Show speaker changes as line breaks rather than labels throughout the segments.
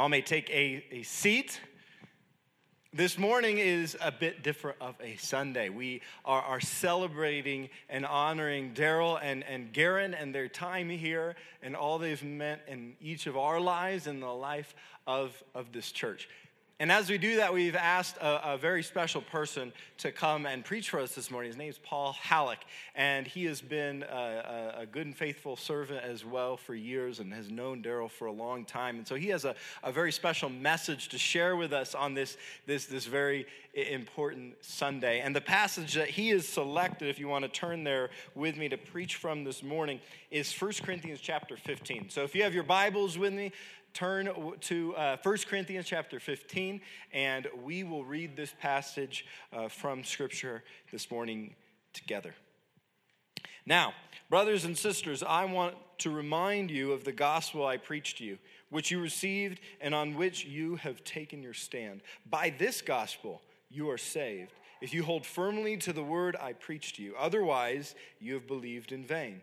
All may take a, a seat. This morning is a bit different of a Sunday. We are, are celebrating and honoring Daryl and, and Garen and their time here and all they've meant in each of our lives and the life of, of this church. And as we do that, we've asked a, a, very special person to come and preach for us this morning. His name is Paul Halleck, and he has been a, a, good and faithful servant as well for years and has known Daryl for a long time. And so he has a, a very special message to share with us on this, this, this very important Sunday. And the passage that he has selected, if you want to turn there with me to preach from this morning, is 1 Corinthians chapter 15. So if you have your Bibles with me, turn to uh, 1 Corinthians chapter 15, and we will read this passage uh, from Scripture this morning together. Now, brothers and sisters, I want to remind you of the gospel I preached to you, which you received and on which you have taken your stand. By this gospel, you are saved, if you hold firmly to the word I preached to you. Otherwise, you have believed in vain.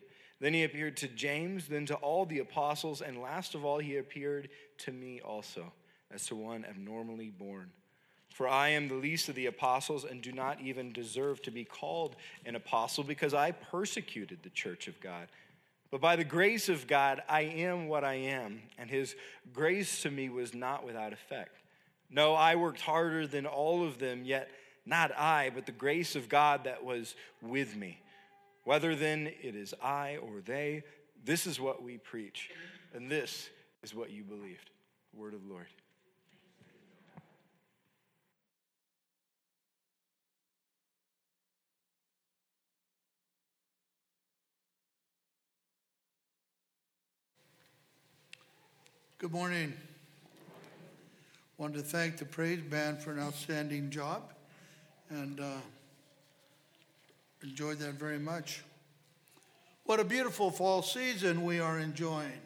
Then he appeared to James, then to all the apostles, and last of all, he appeared to me also, as to one abnormally born. For I am the least of the apostles and do not even deserve to be called an apostle because I persecuted the church of God. But by the grace of God, I am what I am, and his grace to me was not without effect. No, I worked harder than all of them, yet not I, but the grace of God that was with me. Whether then it is I or they, this is what we preach, and this is what you believed. Word of Lord.
Good morning. Wanted to thank the praise band for an outstanding job, and uh, enjoyed that very much. What a beautiful fall season we are enjoying,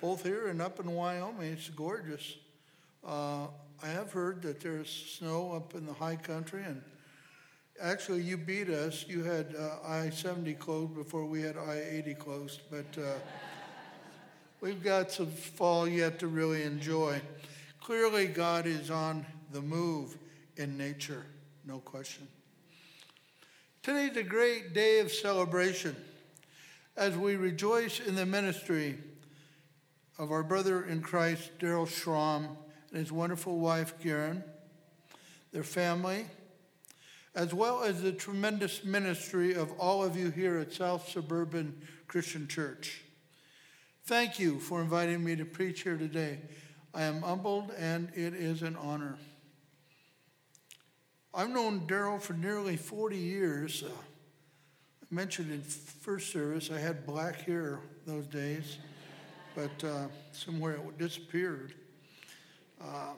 both here and up in Wyoming. It's gorgeous. Uh, I have heard that there's snow up in the high country, and actually, you beat us. You had uh, I 70 closed before we had I 80 closed, but uh, we've got some fall yet to really enjoy. Clearly, God is on the move in nature, no question. Today's a great day of celebration as we rejoice in the ministry of our brother in Christ, Daryl Schramm, and his wonderful wife, Garen, their family, as well as the tremendous ministry of all of you here at South Suburban Christian Church. Thank you for inviting me to preach here today. I am humbled and it is an honor. I've known Daryl for nearly 40 years. Uh, I mentioned in first service I had black hair those days, but uh, somewhere it disappeared. Uh,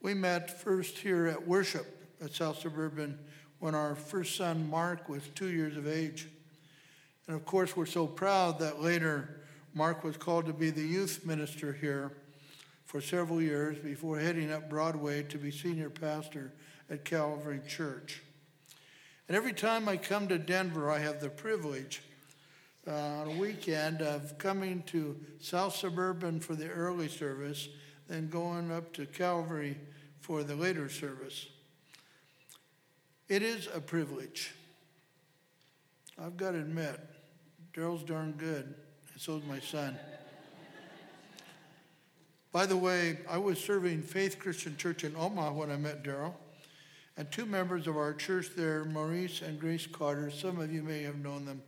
we met first here at worship at South Suburban when our first son Mark was two years of age. And of course, we're so proud that later Mark was called to be the youth minister here for several years before heading up Broadway to be senior pastor at Calvary Church. And every time I come to Denver, I have the privilege uh, on a weekend of coming to South Suburban for the early service, then going up to Calvary for the later service. It is a privilege. I've got to admit, Daryl's darn good, and so is my son. By the way, I was serving Faith Christian Church in Omaha when I met Daryl and two members of our church there, Maurice and Grace Carter, some of you may have known them,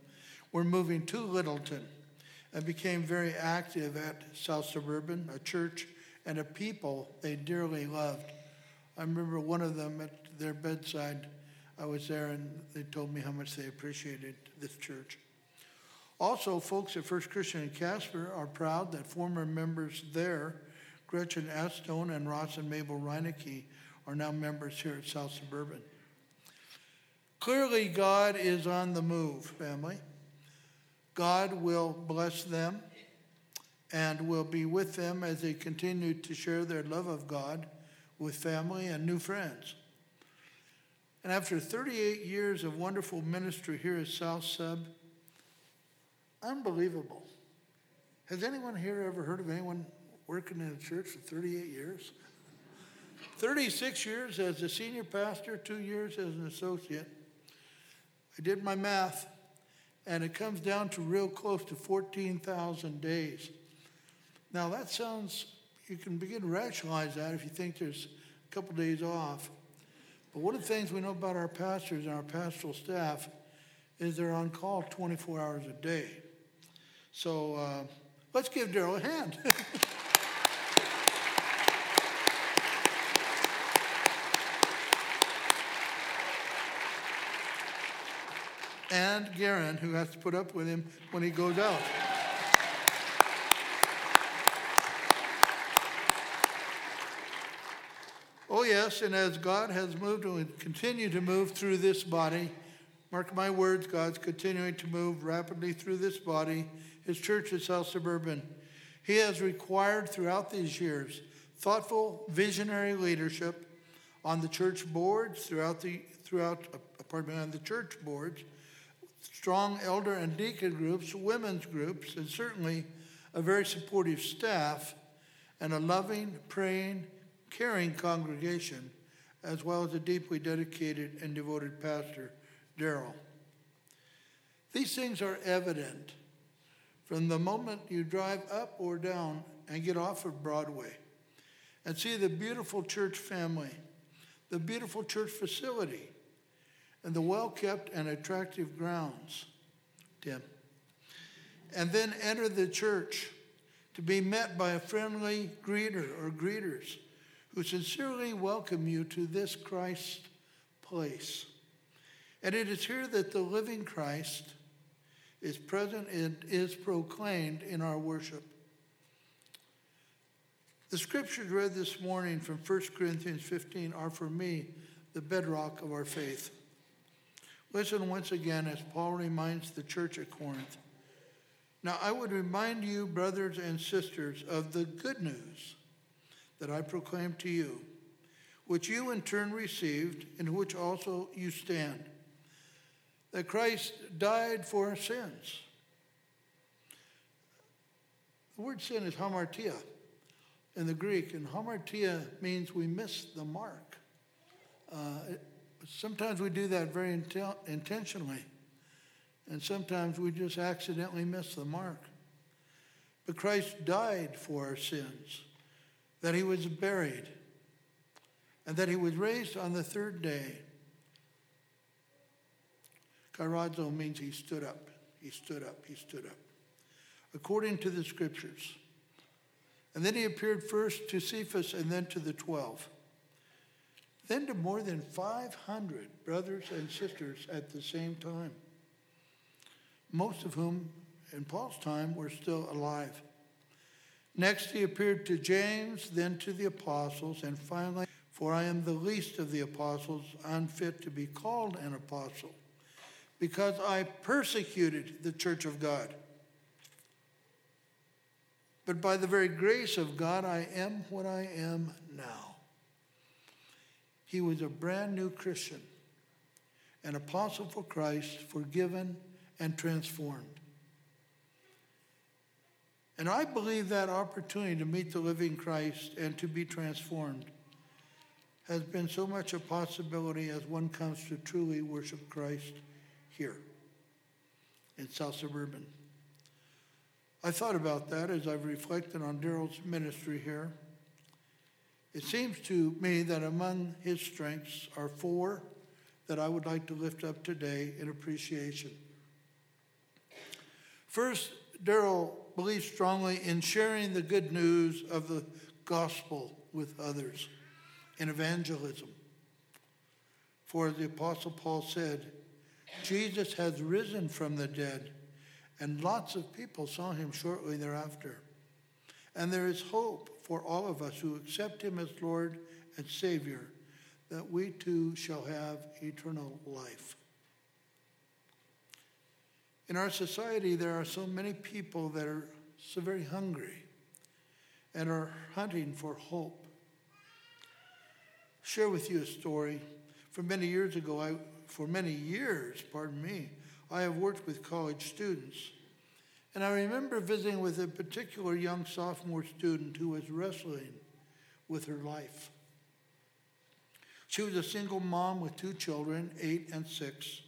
were moving to Littleton and became very active at South Suburban, a church and a people they dearly loved. I remember one of them at their bedside. I was there and they told me how much they appreciated this church. Also, folks at First Christian in Casper are proud that former members there, Gretchen Astone and Ross and Mabel Reinecke, are now members here at South Suburban. Clearly, God is on the move, family. God will bless them and will be with them as they continue to share their love of God with family and new friends. And after 38 years of wonderful ministry here at South Sub, unbelievable. Has anyone here ever heard of anyone working in a church for 38 years? 36 years as a senior pastor, two years as an associate. I did my math, and it comes down to real close to 14,000 days. Now, that sounds, you can begin to rationalize that if you think there's a couple days off. But one of the things we know about our pastors and our pastoral staff is they're on call 24 hours a day. So uh, let's give Daryl a hand. and Garen, who has to put up with him when he goes out. Oh, yes, and as God has moved and will continue to move through this body, mark my words, God's continuing to move rapidly through this body, His church is South Suburban. He has required throughout these years thoughtful, visionary leadership on the church boards, throughout the, throughout, uh, pardon me, on the church boards, strong elder and deacon groups, women's groups, and certainly a very supportive staff, and a loving, praying, caring congregation, as well as a deeply dedicated and devoted pastor, Daryl. These things are evident from the moment you drive up or down and get off of Broadway and see the beautiful church family, the beautiful church facility, and the well kept and attractive grounds, Tim. And then enter the church to be met by a friendly greeter or greeters who sincerely welcome you to this Christ place. And it is here that the living Christ is present and is proclaimed in our worship. The scriptures read this morning from 1 Corinthians 15 are for me the bedrock of our faith. Listen once again as Paul reminds the church at Corinth. Now, I would remind you, brothers and sisters, of the good news that I proclaim to you, which you in turn received, in which also you stand, that Christ died for our sins. The word sin is hamartia in the Greek, and hamartia means we miss the mark. Uh, sometimes we do that very intel- intentionally, and sometimes we just accidentally miss the mark. But Christ died for our sins that he was buried, and that he was raised on the third day. Kairazo means he stood up. He stood up. He stood up. According to the scriptures. And then he appeared first to Cephas and then to the twelve. Then to more than 500 brothers and sisters at the same time, most of whom in Paul's time were still alive. Next, he appeared to James, then to the apostles, and finally, for I am the least of the apostles, unfit to be called an apostle, because I persecuted the church of God. But by the very grace of God, I am what I am now. He was a brand new Christian, an apostle for Christ, forgiven and transformed. And I believe that opportunity to meet the living Christ and to be transformed has been so much a possibility as one comes to truly worship Christ here in South Suburban. I thought about that as I've reflected on Daryl's ministry here. It seems to me that among his strengths are four that I would like to lift up today in appreciation. First, Daryl believes strongly in sharing the good news of the gospel with others in evangelism. For the Apostle Paul said, Jesus has risen from the dead, and lots of people saw him shortly thereafter. And there is hope for all of us who accept him as Lord and Savior that we too shall have eternal life. In our society, there are so many people that are so very hungry and are hunting for hope. Share with you a story. For many years ago, I, for many years, pardon me, I have worked with college students. And I remember visiting with a particular young sophomore student who was wrestling with her life. She was a single mom with two children, eight and six,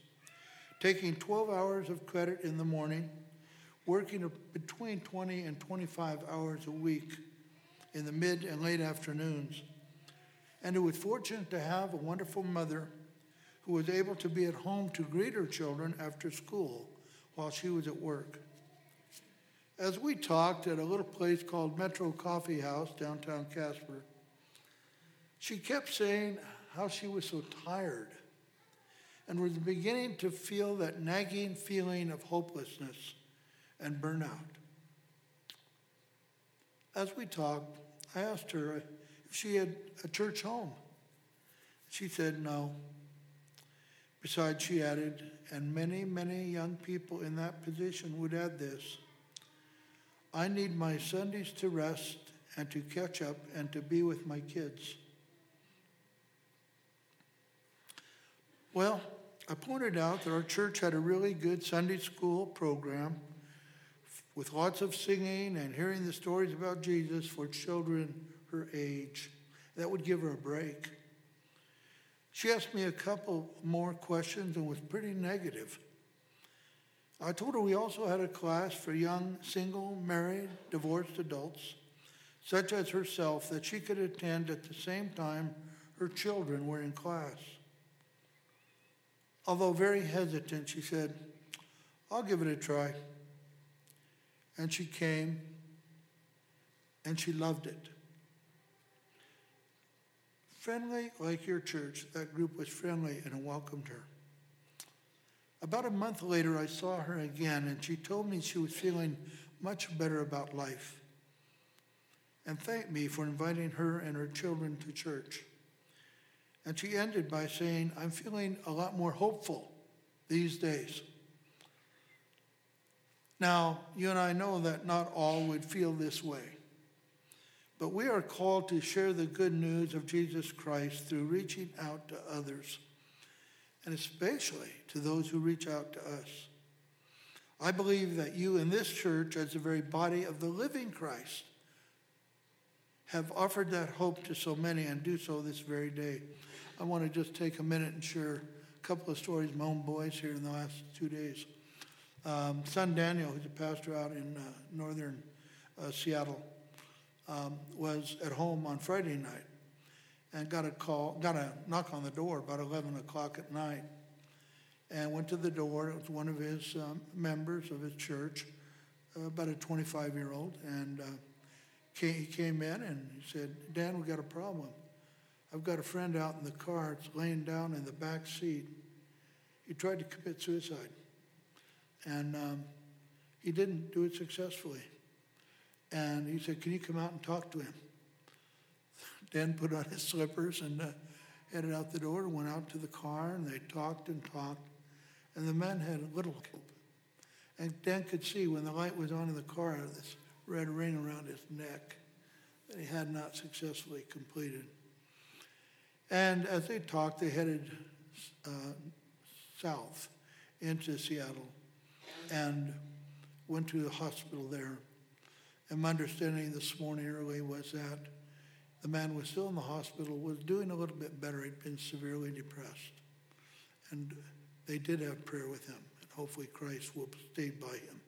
taking 12 hours of credit in the morning, working between 20 and 25 hours a week in the mid and late afternoons, and who was fortunate to have a wonderful mother who was able to be at home to greet her children after school while she was at work. As we talked at a little place called Metro Coffee House downtown Casper, she kept saying how she was so tired and was beginning to feel that nagging feeling of hopelessness and burnout. As we talked, I asked her if she had a church home. She said no. Besides, she added, and many, many young people in that position would add this I need my Sundays to rest and to catch up and to be with my kids. Well, I pointed out that our church had a really good Sunday school program with lots of singing and hearing the stories about Jesus for children her age. That would give her a break. She asked me a couple more questions and was pretty negative. I told her we also had a class for young, single, married, divorced adults, such as herself, that she could attend at the same time her children were in class. Although very hesitant, she said, I'll give it a try. And she came and she loved it. Friendly like your church, that group was friendly and welcomed her. About a month later, I saw her again, and she told me she was feeling much better about life and thanked me for inviting her and her children to church. And she ended by saying, I'm feeling a lot more hopeful these days. Now, you and I know that not all would feel this way. But we are called to share the good news of Jesus Christ through reaching out to others, and especially to those who reach out to us. I believe that you in this church, as the very body of the living Christ, have offered that hope to so many and do so this very day. I want to just take a minute and share a couple of stories my own boys here in the last two days. Um, son Daniel, who's a pastor out in uh, northern uh, Seattle, um, was at home on Friday night and got a call, got a knock on the door about 11 o'clock at night, and went to the door. It was one of his um, members of his church, uh, about a 25 year old, and uh, came, he came in and he said, "Dan, we got a problem." I've got a friend out in the car. It's laying down in the back seat. He tried to commit suicide, and um, he didn't do it successfully. And he said, "Can you come out and talk to him?" Dan put on his slippers and uh, headed out the door. Went out to the car, and they talked and talked. And the man had a little hope. And Dan could see when the light was on in the car this red ring around his neck that he had not successfully completed. And as they talked, they headed uh, south into Seattle and went to the hospital there. And my understanding this morning early was that the man was still in the hospital, was doing a little bit better. He'd been severely depressed. And they did have prayer with him, and hopefully Christ will stay by him.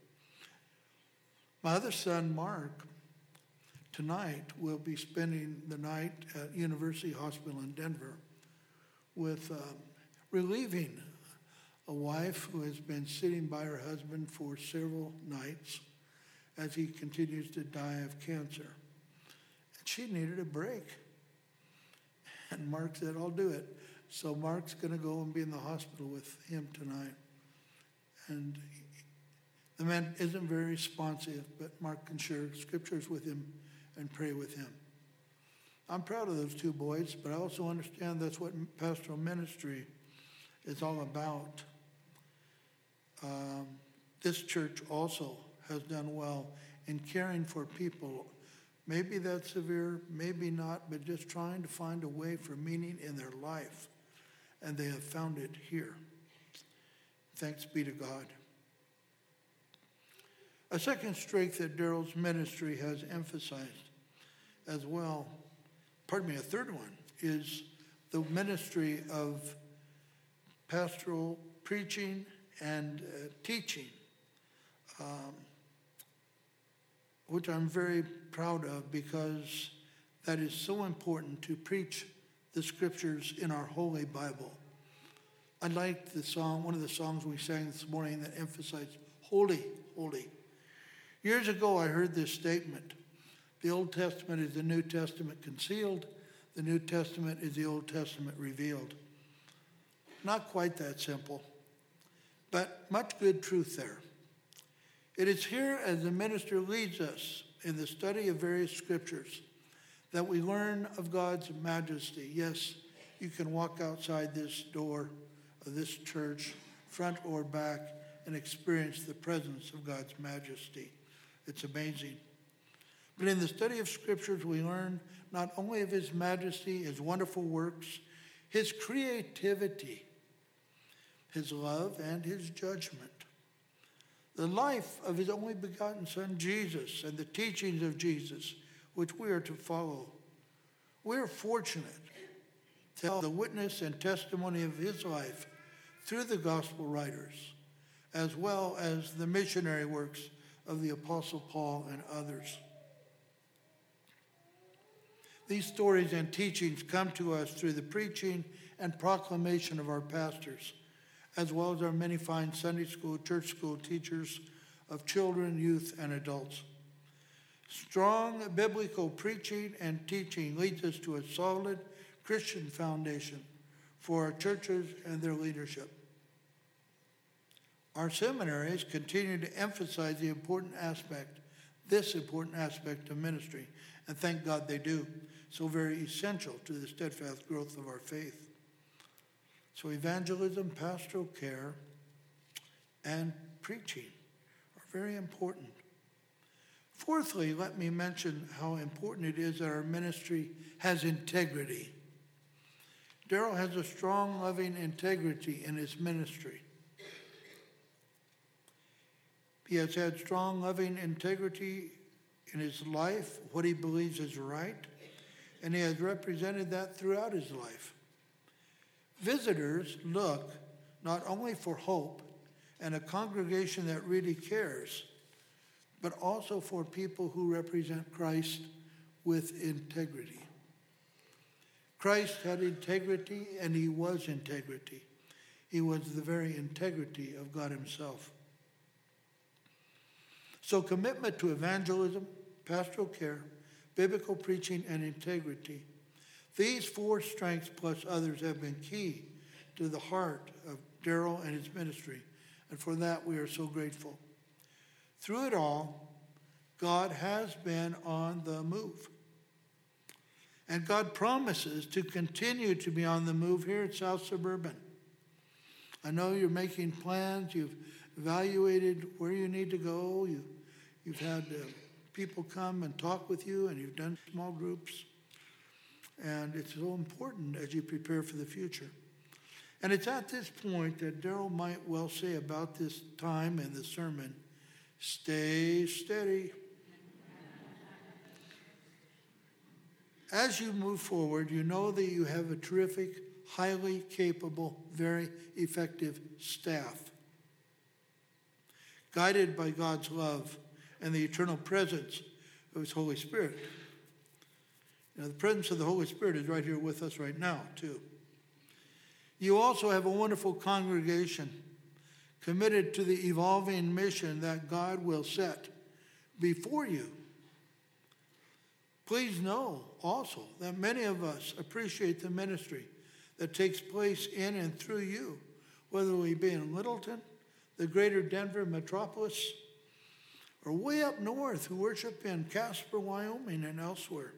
My other son, Mark, tonight will be spending the night at University Hospital in Denver with um, relieving a wife who has been sitting by her husband for several nights as he continues to die of cancer. She needed a break. And Mark said, I'll do it. So Mark's going to go and be in the hospital with him tonight. And the man isn't very responsive, but Mark can share scriptures with him and pray with him. I'm proud of those two boys, but I also understand that's what pastoral ministry is all about. Um, this church also has done well in caring for people. Maybe that's severe, maybe not, but just trying to find a way for meaning in their life. And they have found it here. Thanks be to God. A second strength that Daryl's ministry has emphasized as well, pardon me, a third one, is the ministry of pastoral preaching and uh, teaching, um, which I'm very proud of because that is so important to preach the scriptures in our Holy Bible. I liked the song, one of the songs we sang this morning that emphasized holy, holy. Years ago, I heard this statement The Old Testament is the New Testament concealed, the New Testament is the Old Testament revealed. Not quite that simple, but much good truth there. It is here as the minister leads us in the study of various scriptures that we learn of God's majesty. Yes, you can walk outside this door of this church, front or back, and experience the presence of God's majesty. It's amazing. But in the study of scriptures, we learn not only of his majesty, his wonderful works, his creativity, his love, and his judgment. The life of his only begotten Son, Jesus, and the teachings of Jesus, which we are to follow. We are fortunate to have the witness and testimony of his life through the gospel writers, as well as the missionary works of the Apostle Paul and others. These stories and teachings come to us through the preaching and proclamation of our pastors, as well as our many fine Sunday school, church school teachers of children, youth, and adults. Strong biblical preaching and teaching leads us to a solid Christian foundation for our churches and their leadership. Our seminaries continue to emphasize the important aspect, this important aspect of ministry, and thank God they do. So very essential to the steadfast growth of our faith. So evangelism, pastoral care, and preaching are very important. Fourthly, let me mention how important it is that our ministry has integrity. Daryl has a strong, loving integrity in his ministry. He has had strong, loving integrity in his life, what he believes is right, and he has represented that throughout his life. Visitors look not only for hope and a congregation that really cares, but also for people who represent Christ with integrity. Christ had integrity and he was integrity. He was the very integrity of God himself. So, commitment to evangelism, pastoral care, biblical preaching, and integrity. These four strengths plus others have been key to the heart of Daryl and his ministry, and for that we are so grateful. Through it all, God has been on the move. And God promises to continue to be on the move here at South Suburban. I know you're making plans, you've evaluated where you need to go, you, you've had uh, people come and talk with you, and you've done small groups. And it's so important as you prepare for the future. And it's at this point that Daryl might well say about this time and the sermon stay steady. As you move forward, you know that you have a terrific, highly capable, very effective staff. Guided by God's love and the eternal presence of His Holy Spirit. The presence of the Holy Spirit is right here with us right now, too. You also have a wonderful congregation committed to the evolving mission that God will set before you. Please know also that many of us appreciate the ministry that takes place in and through you, whether we be in Littleton, the greater Denver metropolis, or way up north who worship in Casper, Wyoming, and elsewhere.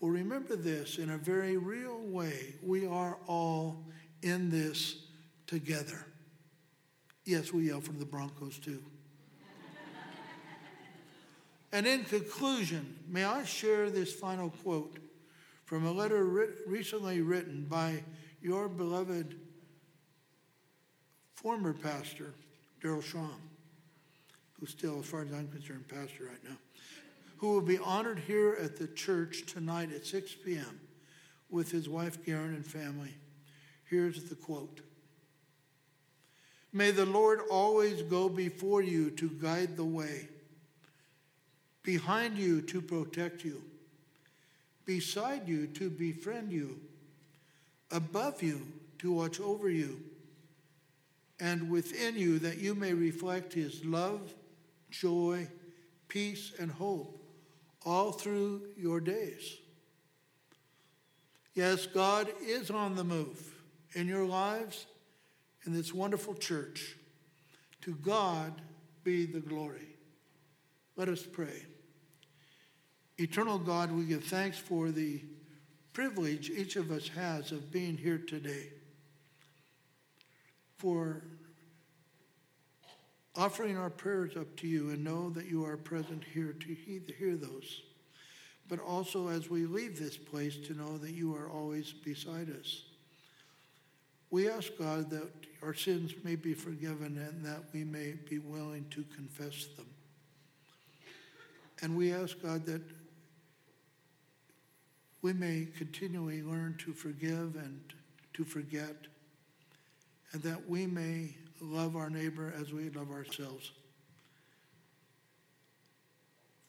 For remember this in a very real way, we are all in this together. Yes, we yell from the Broncos too. and in conclusion, may I share this final quote from a letter writ- recently written by your beloved former pastor, Daryl Schramm, who's still, as far as I'm concerned, pastor right now, who will be honored here at the church tonight at 6 p.m. with his wife, Garen, and family. Here's the quote May the Lord always go before you to guide the way, behind you to protect you, beside you to befriend you, above you to watch over you, and within you that you may reflect his love, joy, peace, and hope all through your days. Yes, God is on the move in your lives, in this wonderful church. To God be the glory. Let us pray. Eternal God, we give thanks for the privilege each of us has of being here today, for offering our prayers up to you and know that you are present here to hear those. But also as we leave this place to know that you are always beside us. We ask God that our sins may be forgiven and that we may be willing to confess them. And we ask God that we may continually learn to forgive and to forget, and that we may love our neighbor as we love ourselves.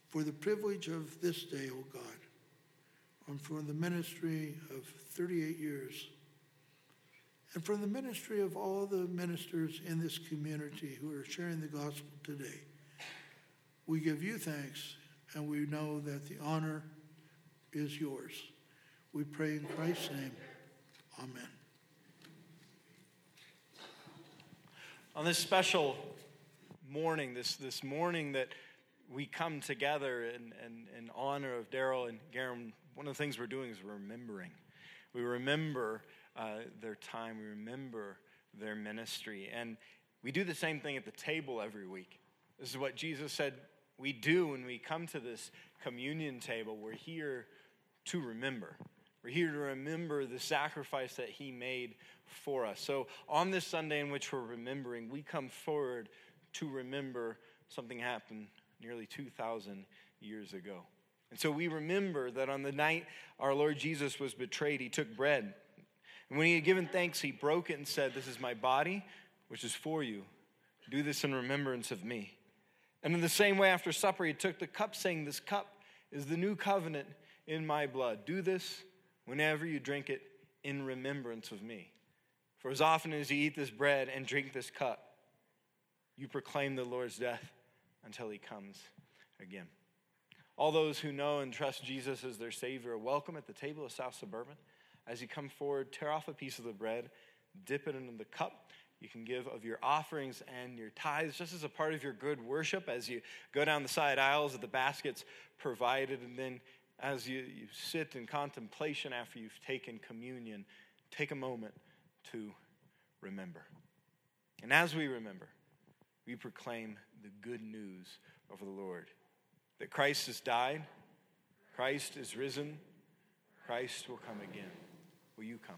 For the privilege of this day, O God, and for the ministry of 38 years, and for the ministry of all the ministers in this community who are sharing the gospel today, we give you thanks and we know that the honor is yours. We pray in Christ's name. Amen.
On this special morning, this, this morning that we come together in, in, in honor of Daryl and Garen, one of the things we're doing is remembering. We remember uh, their time, we remember their ministry. And we do the same thing at the table every week. This is what Jesus said we do when we come to this communion table. We're here to remember. We're here to remember the sacrifice that he made for us. So, on this Sunday in which we're remembering, we come forward to remember something happened nearly 2,000 years ago. And so we remember that on the night our Lord Jesus was betrayed, he took bread. And when he had given thanks, he broke it and said, This is my body, which is for you. Do this in remembrance of me. And in the same way, after supper, he took the cup, saying, This cup is the new covenant in my blood. Do this whenever you drink it in remembrance of me. For as often as you eat this bread and drink this cup, you proclaim the Lord's death until he comes again. All those who know and trust Jesus as their Savior are welcome at the table of South Suburban. As you come forward, tear off a piece of the bread, dip it into the cup. You can give of your offerings and your tithes just as a part of your good worship as you go down the side aisles of the baskets provided. And then as you, you sit in contemplation after you've taken communion, take a moment to remember. And as we remember, we proclaim the good news of the Lord that Christ has died, Christ is risen, Christ will come again. Will you come?